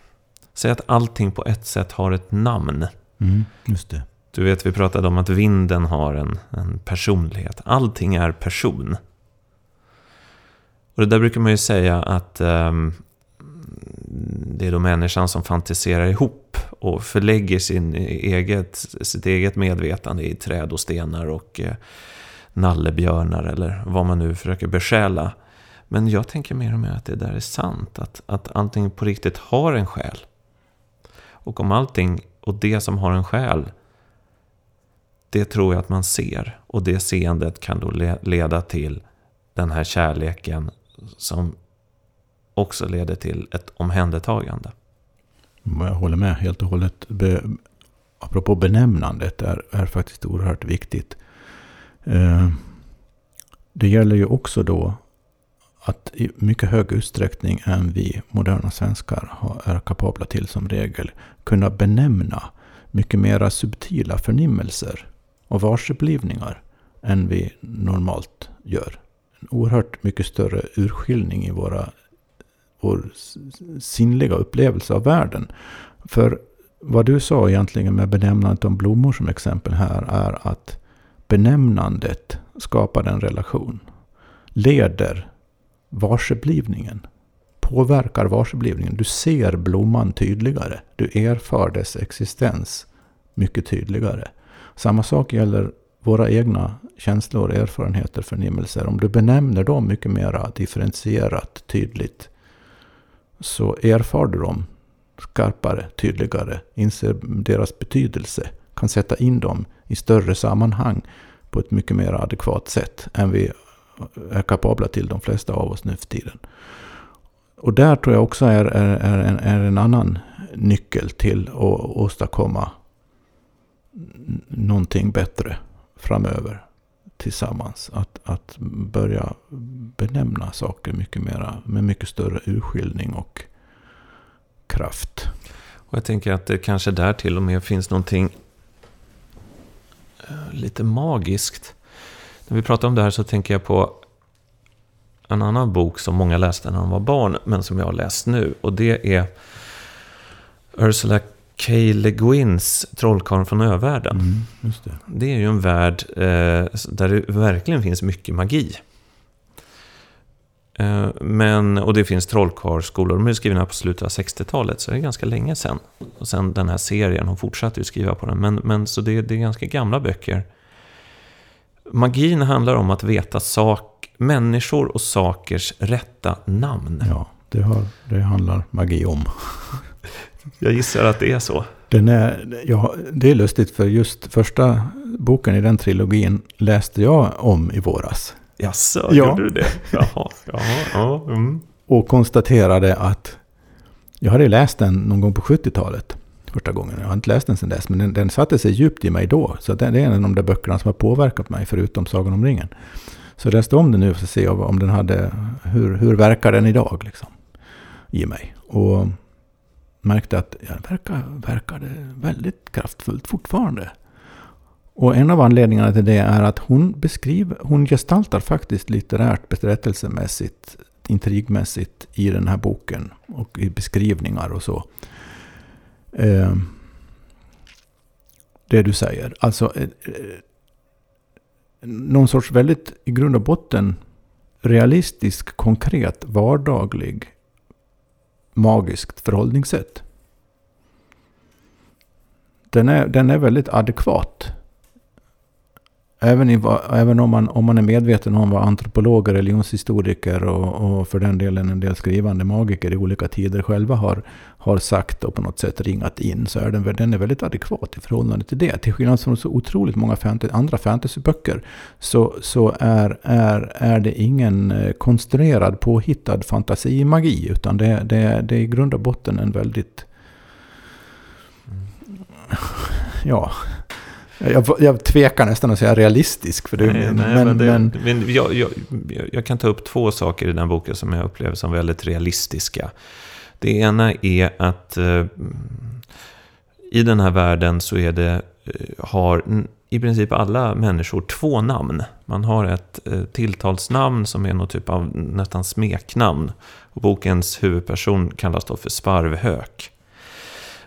Säg att allting på ett sätt har ett namn. Mm, just det. Du vet, vi pratade om att vinden har en, en personlighet. Allting är person. Och det där brukar man ju säga att um, det är då människan som fantiserar ihop och förlägger sin eget, sitt eget medvetande i träd och stenar och eh, nallebjörnar eller vad man nu försöker besjäla. Men jag tänker mer och mer att det där är sant, att, att allting på riktigt har en själ. Och om allting och det som har en själ, det tror jag att man ser. Och det seendet kan då leda till den här kärleken som också leder till ett omhändertagande. Jag håller med helt och hållet. Be, apropå benämnandet är, är faktiskt oerhört viktigt. Eh, det gäller ju också då att i mycket hög utsträckning än vi moderna svenskar är kapabla till som regel kunna benämna mycket mera subtila förnimmelser och varseblivningar än vi normalt gör. en oerhört mycket större urskiljning i våra, vår sinnliga upplevelse av världen. För vad du sa egentligen med benämnandet om blommor som exempel här är att benämnandet skapar en relation. Leder varseblivningen. Påverkar varseblivningen. Du ser blomman tydligare. Du erfar dess existens mycket tydligare. Samma sak gäller våra egna känslor, erfarenheter, förnimmelser. Om du benämner dem mycket mer differentierat, tydligt. Så erfar du dem skarpare, tydligare, inser deras betydelse, kan sätta in dem i större sammanhang på ett mycket mer adekvat sätt än vi är kapabla till de flesta av oss nu för tiden. Och där tror jag också är, är, är, en, är en annan nyckel till att åstadkomma någonting bättre framöver tillsammans. Att, att börja benämna saker mycket mera, med mycket större urskiljning och kraft. Och jag tänker att det kanske där till och med finns någonting eh, lite magiskt. När vi pratar om det här så tänker jag på en annan bok som många läste när de var barn, men som jag har läst nu. Och det är Ursula K. Le Guins Trollkarlen från övärlden. Mm, det. det. är ju en värld eh, där det verkligen finns mycket magi. Eh, men, och det finns trollkarlsskolor. De är skrivna på slutet av 60-talet, så det är ganska länge sedan. Och sen den här serien, hon fortsatte ju skriva på den. Men, men så det, det är ganska gamla böcker. Magin handlar om att veta sak, människor och sakers rätta namn. Ja, det, har, det handlar magi om. Jag gissar att det är så. Den är, ja, det är lustigt för just första boken i den trilogin läste jag om i våras. Jaså, ja. gjorde du det? Jaha, jaha, ja. Mm. Och konstaterade att jag hade läst den någon gång på 70-talet. Första gången. Jag har inte läst den sedan dess. Men den, den satte sig djupt i mig då. Så det är en av de där böckerna som har påverkat mig. Förutom Sagan om ringen. Så jag läste om den nu för att se om den hade... Hur, hur verkar den idag liksom? I mig. Och märkte att den verkar, verkade väldigt kraftfullt fortfarande. Och en av anledningarna till det är att hon beskriver, hon gestaltar faktiskt litterärt berättelsemässigt, intrigmässigt i den här boken och i beskrivningar och så. Eh, det du säger. Alltså eh, eh, någon sorts väldigt i grund och botten realistisk, konkret, vardaglig, magiskt förhållningssätt. Den är, den är väldigt adekvat Även, i, även om, man, om man är medveten om vad antropologer, religionshistoriker och, och för den delen en del skrivande magiker i olika tider själva har, har sagt och på något sätt ringat in så är den, den är väldigt adekvat i förhållande till det. Till skillnad från så otroligt många fantasy, andra fantasyböcker så, så är, är, är det ingen eh, konstruerad påhittad fantasimagi utan det, det, det är i grund och botten en väldigt ja, jag, jag tvekar nästan att säga realistisk. För det, nej, men, nej, men, det, men, men jag, jag, jag, kan ta upp två saker i den boken som jag upplever som väldigt realistiska. Det ena är att eh, i den här världen så är det, eh, har i princip alla människor två namn. Man har ett eh, tilltalsnamn som är någon typ av nästan smeknamn. Och bokens huvudperson kallas då för Sparvhök.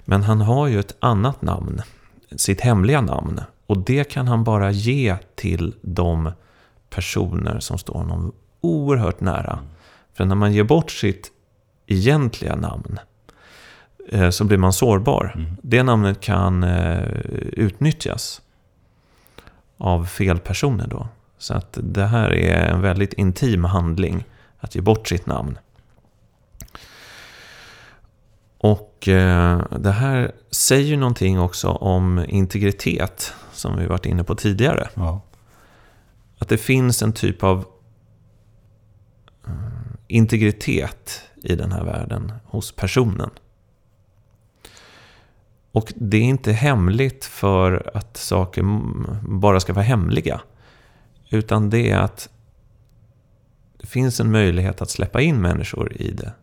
Men han har ju ett annat namn sitt hemliga namn. Och det kan han bara ge till de personer som står honom oerhört nära. För när man ger bort sitt egentliga namn eh, så blir man sårbar. Mm. Det namnet kan eh, utnyttjas av fel personer då. Så att det här är en väldigt intim handling, att ge bort sitt namn. Och eh, det här säger ju någonting också om integritet, som vi varit inne på tidigare. Ja. Att det finns en typ av eh, integritet i den här världen hos personen. Och det är inte hemligt för att saker bara ska vara hemliga. Utan det är att det finns en möjlighet att släppa in människor i det,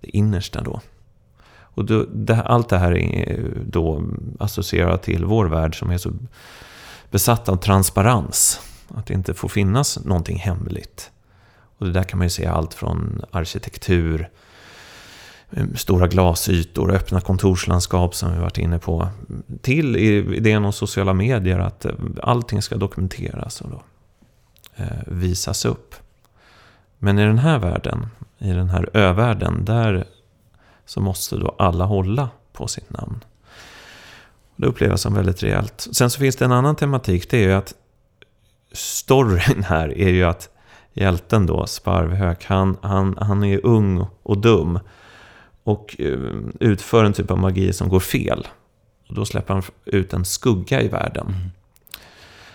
det innersta då. Och då, det, allt det här är eh, då associerat till vår värld som är så besatt av transparens. Att det inte får finnas någonting hemligt. Och det där kan man ju se allt från arkitektur, eh, stora glasytor, öppna kontorslandskap som vi varit inne på, till idén om sociala medier, att eh, allting ska dokumenteras och då, eh, visas upp. Men i den här världen, i den här övärlden, där så måste då alla hålla på sitt namn. Det upplevs som väldigt rejält. Sen så finns det en annan tematik, det är ju att storyn här är ju att hjälten då, Sparvhök, han, han, han är ung och dum. Och eh, utför en typ av magi som går fel. Och då släpper han ut en skugga i världen. Mm.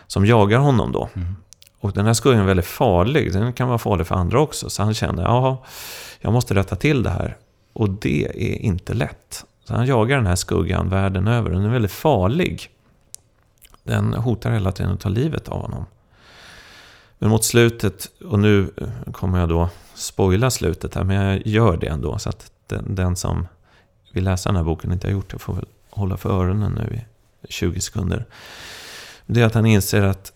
Som jagar honom då. Mm. Och den här skuggan är väldigt farlig. Den kan vara farlig för andra också. Så han känner, ja, jag måste rätta till det här. Och det är inte lätt. Så han jagar den här skuggan världen över. Den är väldigt farlig. Den hotar hela tiden att ta livet av honom. Men mot slutet, och nu kommer jag då spoila slutet här, men jag gör det ändå. Så att den, den som vill läsa den här boken inte har gjort det får väl hålla för öronen nu i 20 sekunder. Det är att han inser att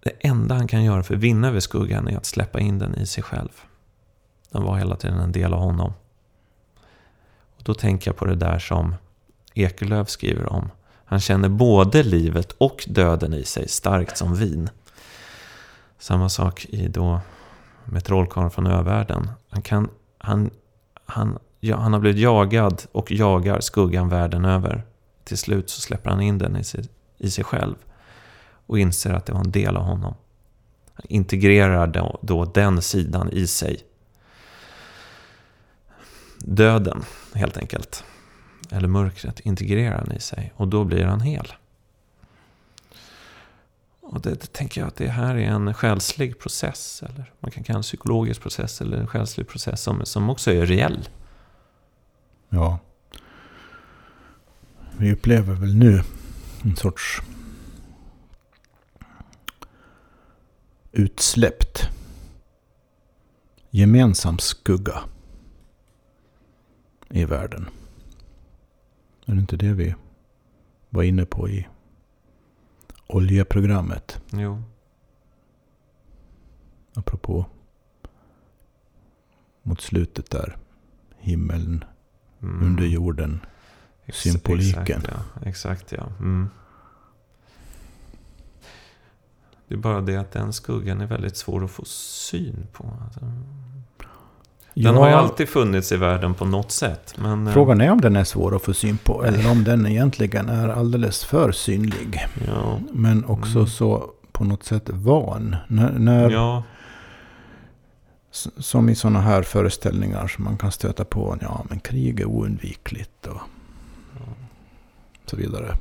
det enda han kan göra för att vinna över skuggan är att släppa in den i sig själv. Den var hela tiden en del av honom. Och då tänker jag på det där som Ekelöf skriver om. Han känner både livet och döden i sig starkt som vin. Samma sak i då med trollkarlen från övärlden. Han, kan, han, han, ja, han har blivit jagad och jagar skuggan världen över. Till slut så släpper han in den i sig, i sig själv. Och inser att det var en del av honom. Han integrerar då, då den sidan i sig. Döden, helt enkelt. Eller mörkret integrerar han i sig. Och då blir han hel. Och det, det, tänker jag att det här är en själslig process. Eller man kan kalla det en psykologisk process eller en själslig process som, som också är reell. Ja. Vi upplever väl nu en sorts utsläppt gemensam skugga i världen. Är det inte det vi var inne på i oljeprogrammet? Jo. Apropå mot slutet där. Himmeln mm. under jorden. Ex symboliken. Exakt ja. Exakt, ja. Mm. Det är bara det att den skuggan är väldigt svår att få syn på. Den ja, har ju alltid funnits i världen på något sätt. Men, eh, frågan är om den är svår att få syn på. Eller om den egentligen är alldeles för synlig. Ja. Men också mm. så på något sätt van. När, när ja. Som i sådana här föreställningar som man kan stöta på. Ja, men krig är oundvikligt och så vidare.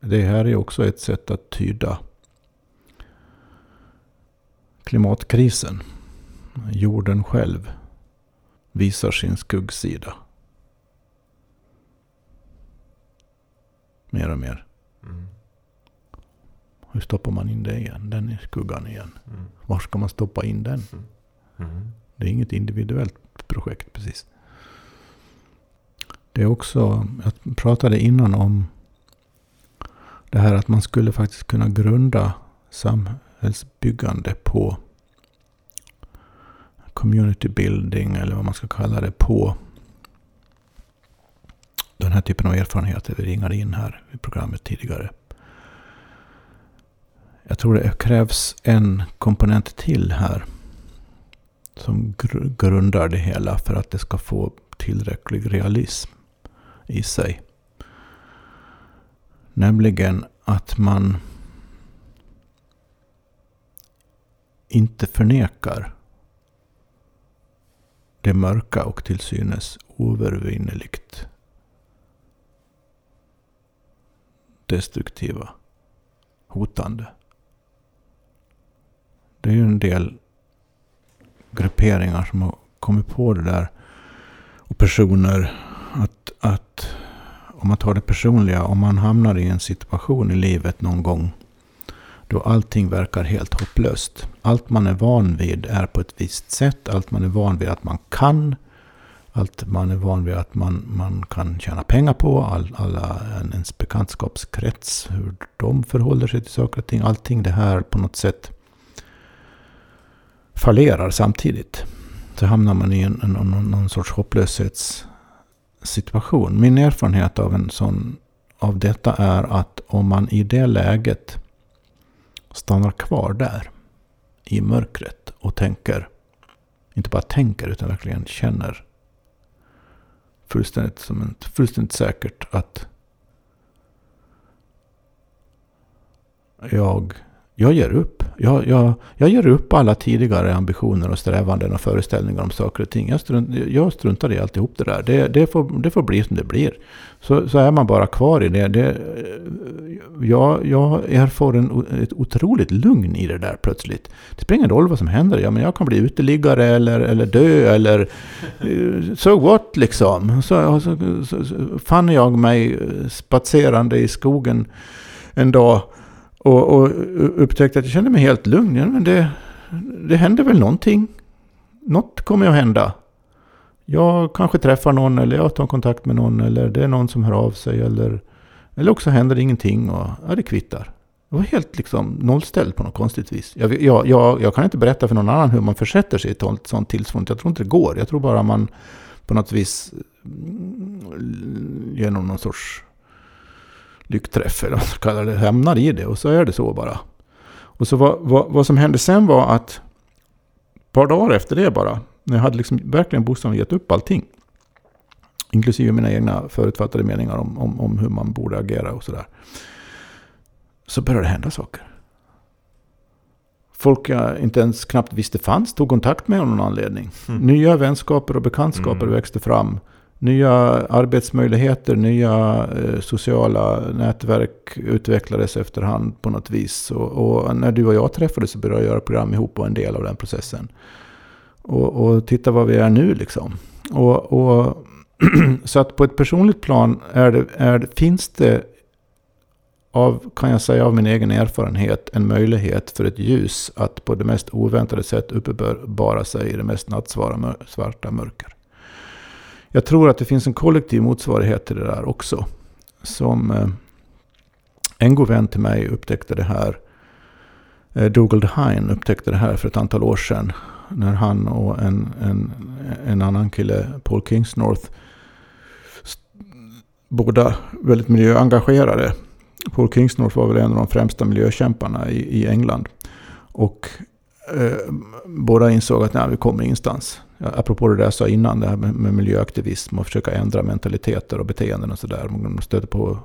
Det här är också ett sätt att tyda klimatkrisen. Jorden själv visar sin skuggsida. Mer och mer. Mm. Hur stoppar man in det igen? Den i skuggan igen. Mm. Var ska man stoppa in den? Mm. mm. Det är inget individuellt projekt precis. Det är också, jag pratade innan om det här att man skulle faktiskt kunna grunda samhällsbyggande på community building eller vad man ska kalla det på den här typen av erfarenheter vi ringade in här i programmet tidigare. Jag tror det krävs en komponent till här. Som gr grundar det hela för att det ska få tillräcklig realism i sig. Nämligen att man inte förnekar det mörka och till synes oövervinneligt destruktiva, hotande. Det är ju en del grupperingar som har kommit på det där. Och personer att, att om man tar det personliga, om man hamnar i en situation i livet någon gång då allting verkar helt hopplöst. Allt man är van vid är på ett visst sätt. Allt man är van vid att man kan allt man är van vid att man, man kan tjäna pengar på, all, alla ens bekantskapskrets, hur de förhåller sig till saker och ting. Allting det här på något sätt fallerar samtidigt. Så hamnar man i en, en, någon, någon sorts hopplöshetssituation. Min erfarenhet av, en sån, av detta är att om man i det läget stannar kvar där i mörkret och tänker, inte bara tänker utan verkligen känner fullständigt, som en, fullständigt säkert att jag, jag ger upp. Jag, jag, jag ger upp alla tidigare ambitioner och strävanden och föreställningar om saker och ting. Jag, strunt, jag struntar i alltihop det där. Det, det, får, det får bli som det blir. Så, så är man bara kvar i det. det jag, jag erfar en, ett otroligt lugn i det där plötsligt. Det spelar ingen roll vad som händer. Ja, men jag kan bli uteliggare eller, eller dö eller... Eh, so what liksom. Så, så, så, så fann jag mig spatserande i skogen en dag. Och, och upptäckte att jag kände mig helt lugn. Ja, men det, det händer väl någonting. Något kommer att hända. Jag kanske träffar någon eller jag tar kontakt med någon eller det är någon som hör av sig eller, eller också händer det ingenting och ja, det kvittar. Det var helt liksom nollställd på något konstigt vis. Jag, jag, jag, jag, kan inte berätta för någon annan hur man försätter sig i ett sånt tillstånd. Jag tror inte det går. Jag tror bara man på något vis mm, genom någon sorts lyckträff eller vad man kallar det, hamnar i det. Och så är det så bara. Och så vad, vad, vad som hände sen var att ett par dagar efter det bara, när jag hade liksom verkligen bokstavligen gett upp allting. Inklusive mina egna förutfattade meningar om, om, om hur man borde agera och sådär. Så började det hända saker. Folk jag inte ens knappt visste fanns tog kontakt med av någon anledning. Mm. Nya vänskaper och bekantskaper mm. växte fram. Nya arbetsmöjligheter, nya eh, sociala nätverk utvecklades efterhand på något vis. Och, och, när du och jag träffades så började jag göra program ihop och en del av den processen. Och, och titta vad vi är nu liksom. Och, och så att på ett personligt plan är det, är, finns det, av, kan jag säga av min egen erfarenhet, en möjlighet för ett ljus att på det mest oväntade sätt uppenbara sig i det mest nattsvarta mörker. Jag tror att det finns en kollektiv motsvarighet till det där också. Som eh, en god vän till mig upptäckte det här. Eh, Dougal Hine upptäckte det här för ett antal år sedan. När han och en, en, en annan kille, Paul Kingsnorth, båda väldigt miljöengagerade. Paul Kingsnorth var väl en av de främsta miljökämparna i, i England. Och eh, båda insåg att nej, vi kommer ingenstans apropå det där jag sa innan, det här med, med miljöaktivism och försöka ändra mentaliteter och beteenden och sådär. Man stöter på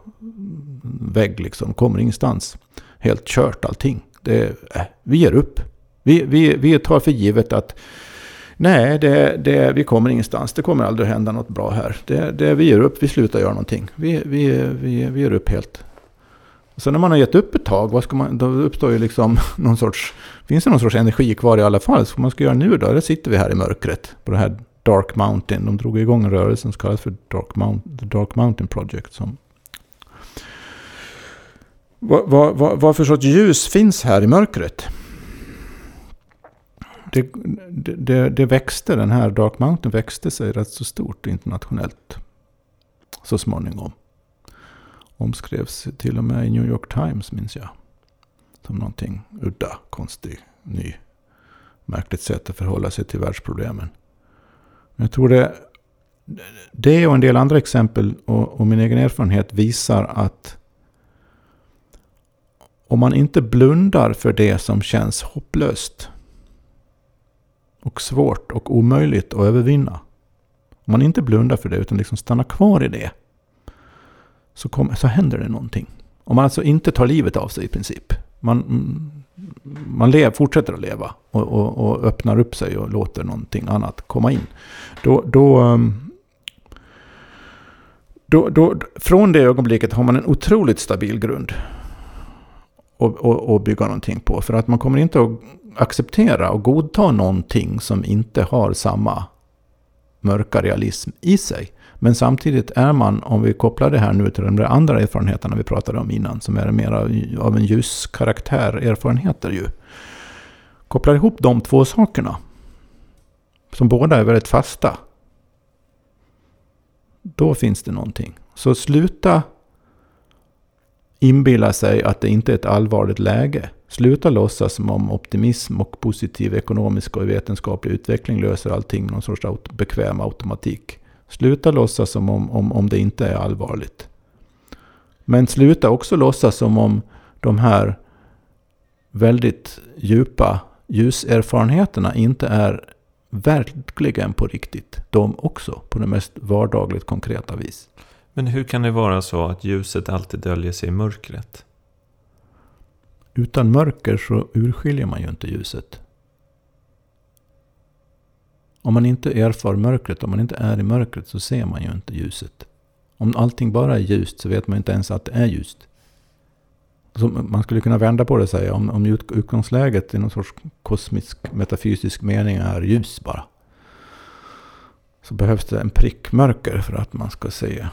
vägg liksom, kommer ingenstans. Helt kört allting. Det, äh, vi ger upp. Vi, vi, vi tar för givet att nej, det, det, vi kommer ingenstans. Det kommer aldrig hända något bra här. Det, det, vi ger upp, vi slutar göra någonting. Vi, vi, vi, vi ger upp helt. Sen när man har gett upp ett tag, vad ska man, då uppstår ju liksom någon sorts... Finns det någon sorts energi kvar i alla fall? Så vad man ska göra nu då? Där sitter vi här i mörkret på det här Dark Mountain. De drog igång en rörelse som kallas för Dark, Mount, The Dark Mountain Project. Som vad, vad, vad för sorts ljus finns här i mörkret? Det, det, det, växte, den här Dark Mountain växte sig rätt så stort internationellt. Så småningom omskrevs till och med i New York Times minns jag. Som någonting udda, konstig, ny, märkligt sätt att förhålla sig till världsproblemen. Men jag tror det, det och en del andra exempel och, och min egen erfarenhet visar att om man inte blundar för det som känns hopplöst och svårt och omöjligt att övervinna. Om man inte blundar för det utan liksom stannar kvar i det så, kom, så händer det någonting. Om man alltså inte tar livet av sig i princip. Man, man lev, fortsätter att leva och, och, och, öppnar upp sig och låter någonting annat komma in. Då, då, um, då, då, från det ögonblicket har man en otroligt stabil grund att bygga någonting på. För att man kommer inte att acceptera och godta någonting som inte har samma mörka realism i sig. Men samtidigt är man, om vi kopplar det här nu till de andra erfarenheterna vi pratade om innan, som är mer av en ljus karaktär erfarenheter ju. Kopplar ihop de två sakerna, som båda är väldigt fasta. då finns det någonting. Så sluta inbilla sig att det inte är ett allvarligt läge. Sluta låtsas som om optimism och positiv ekonomisk och vetenskaplig utveckling löser allting med någon sorts bekväm automatik. Sluta låtsas som om, om, om det inte är allvarligt. Men sluta också låtsas som om de här väldigt djupa ljuserfarenheterna inte är verkligen på riktigt. De också, på det mest vardagligt konkreta vis. Men hur kan det vara så att ljuset alltid döljer sig i mörkret? Utan mörker så urskiljer man ju inte ljuset. Om man inte erfar mörkret, om man inte är i mörkret så ser man ju inte ljuset. Om allting bara är ljust så vet man inte ens att det är ljust. Så man skulle kunna vända på det och säga om, om utgångsläget i någon sorts kosmisk metafysisk mening är ljus bara. Så behövs det en prickmörker för att man ska se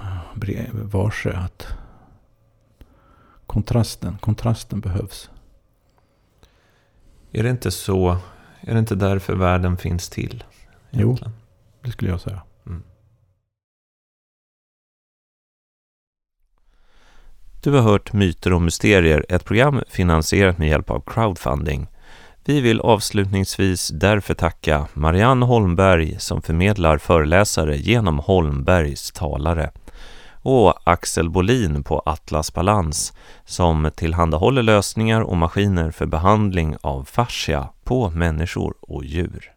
varse att kontrasten, kontrasten behövs. Är det inte så, är det inte därför världen finns till? Egentligen? Jo, det skulle jag säga. Mm. Du har hört Myter och mysterier, ett program finansierat med hjälp av crowdfunding. Vi vill avslutningsvis därför tacka Marianne Holmberg som förmedlar föreläsare genom Holmbergs talare och Axel Bolin på Atlas Balans som tillhandahåller lösningar och maskiner för behandling av fascia på människor och djur.